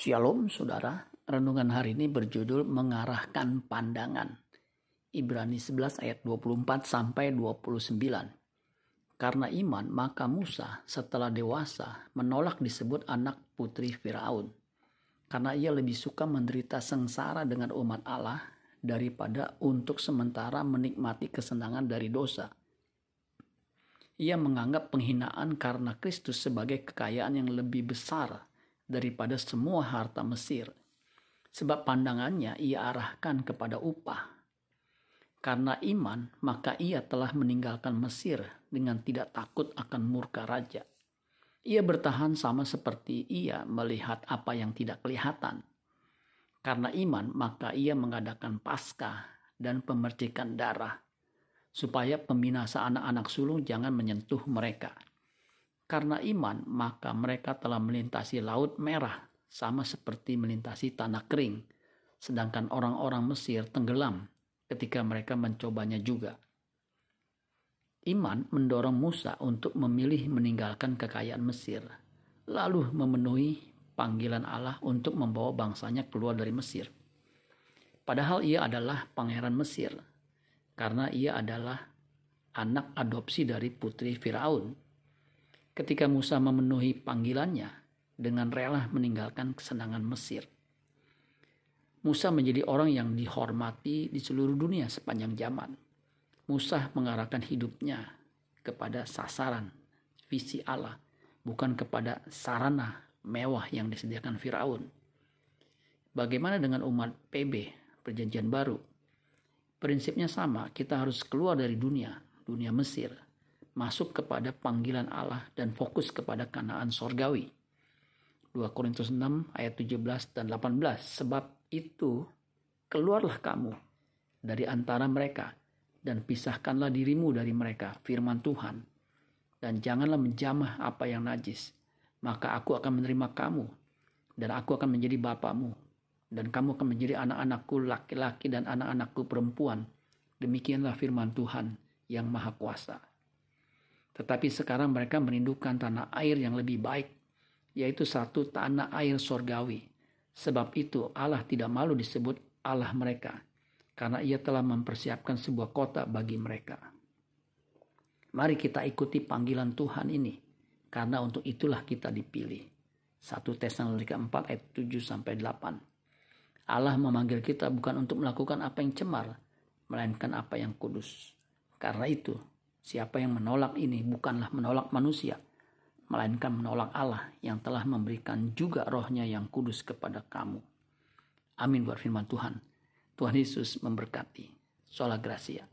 Shalom saudara, renungan hari ini berjudul mengarahkan pandangan. Ibrani 11 ayat 24 sampai 29. Karena iman maka Musa setelah dewasa menolak disebut anak putri Firaun. Karena ia lebih suka menderita sengsara dengan umat Allah daripada untuk sementara menikmati kesenangan dari dosa. Ia menganggap penghinaan karena Kristus sebagai kekayaan yang lebih besar daripada semua harta Mesir. Sebab pandangannya ia arahkan kepada upah. Karena iman, maka ia telah meninggalkan Mesir dengan tidak takut akan murka raja. Ia bertahan sama seperti ia melihat apa yang tidak kelihatan. Karena iman, maka ia mengadakan paskah dan pemercikan darah, supaya pembinasa anak-anak sulung jangan menyentuh mereka karena iman, maka mereka telah melintasi laut merah, sama seperti melintasi tanah kering. Sedangkan orang-orang Mesir tenggelam ketika mereka mencobanya juga. Iman mendorong Musa untuk memilih meninggalkan kekayaan Mesir, lalu memenuhi panggilan Allah untuk membawa bangsanya keluar dari Mesir. Padahal ia adalah pangeran Mesir, karena ia adalah anak adopsi dari putri Firaun ketika Musa memenuhi panggilannya dengan rela meninggalkan kesenangan Mesir. Musa menjadi orang yang dihormati di seluruh dunia sepanjang zaman. Musa mengarahkan hidupnya kepada sasaran visi Allah, bukan kepada sarana mewah yang disediakan Firaun. Bagaimana dengan umat PB, Perjanjian Baru? Prinsipnya sama, kita harus keluar dari dunia, dunia Mesir, masuk kepada panggilan Allah dan fokus kepada kanaan sorgawi. 2 Korintus 6 ayat 17 dan 18. Sebab itu keluarlah kamu dari antara mereka dan pisahkanlah dirimu dari mereka, firman Tuhan. Dan janganlah menjamah apa yang najis, maka aku akan menerima kamu dan aku akan menjadi bapamu dan kamu akan menjadi anak-anakku laki-laki dan anak-anakku perempuan. Demikianlah firman Tuhan yang maha kuasa. Tetapi sekarang mereka merindukan tanah air yang lebih baik, yaitu satu tanah air sorgawi. Sebab itu Allah tidak malu disebut Allah mereka, karena ia telah mempersiapkan sebuah kota bagi mereka. Mari kita ikuti panggilan Tuhan ini, karena untuk itulah kita dipilih. 1 Tesalonika 4 ayat 7 sampai 8. Allah memanggil kita bukan untuk melakukan apa yang cemar, melainkan apa yang kudus. Karena itu, Siapa yang menolak ini bukanlah menolak manusia, melainkan menolak Allah yang telah memberikan juga rohnya yang kudus kepada kamu. Amin buat firman Tuhan. Tuhan Yesus memberkati. Sola Gracia.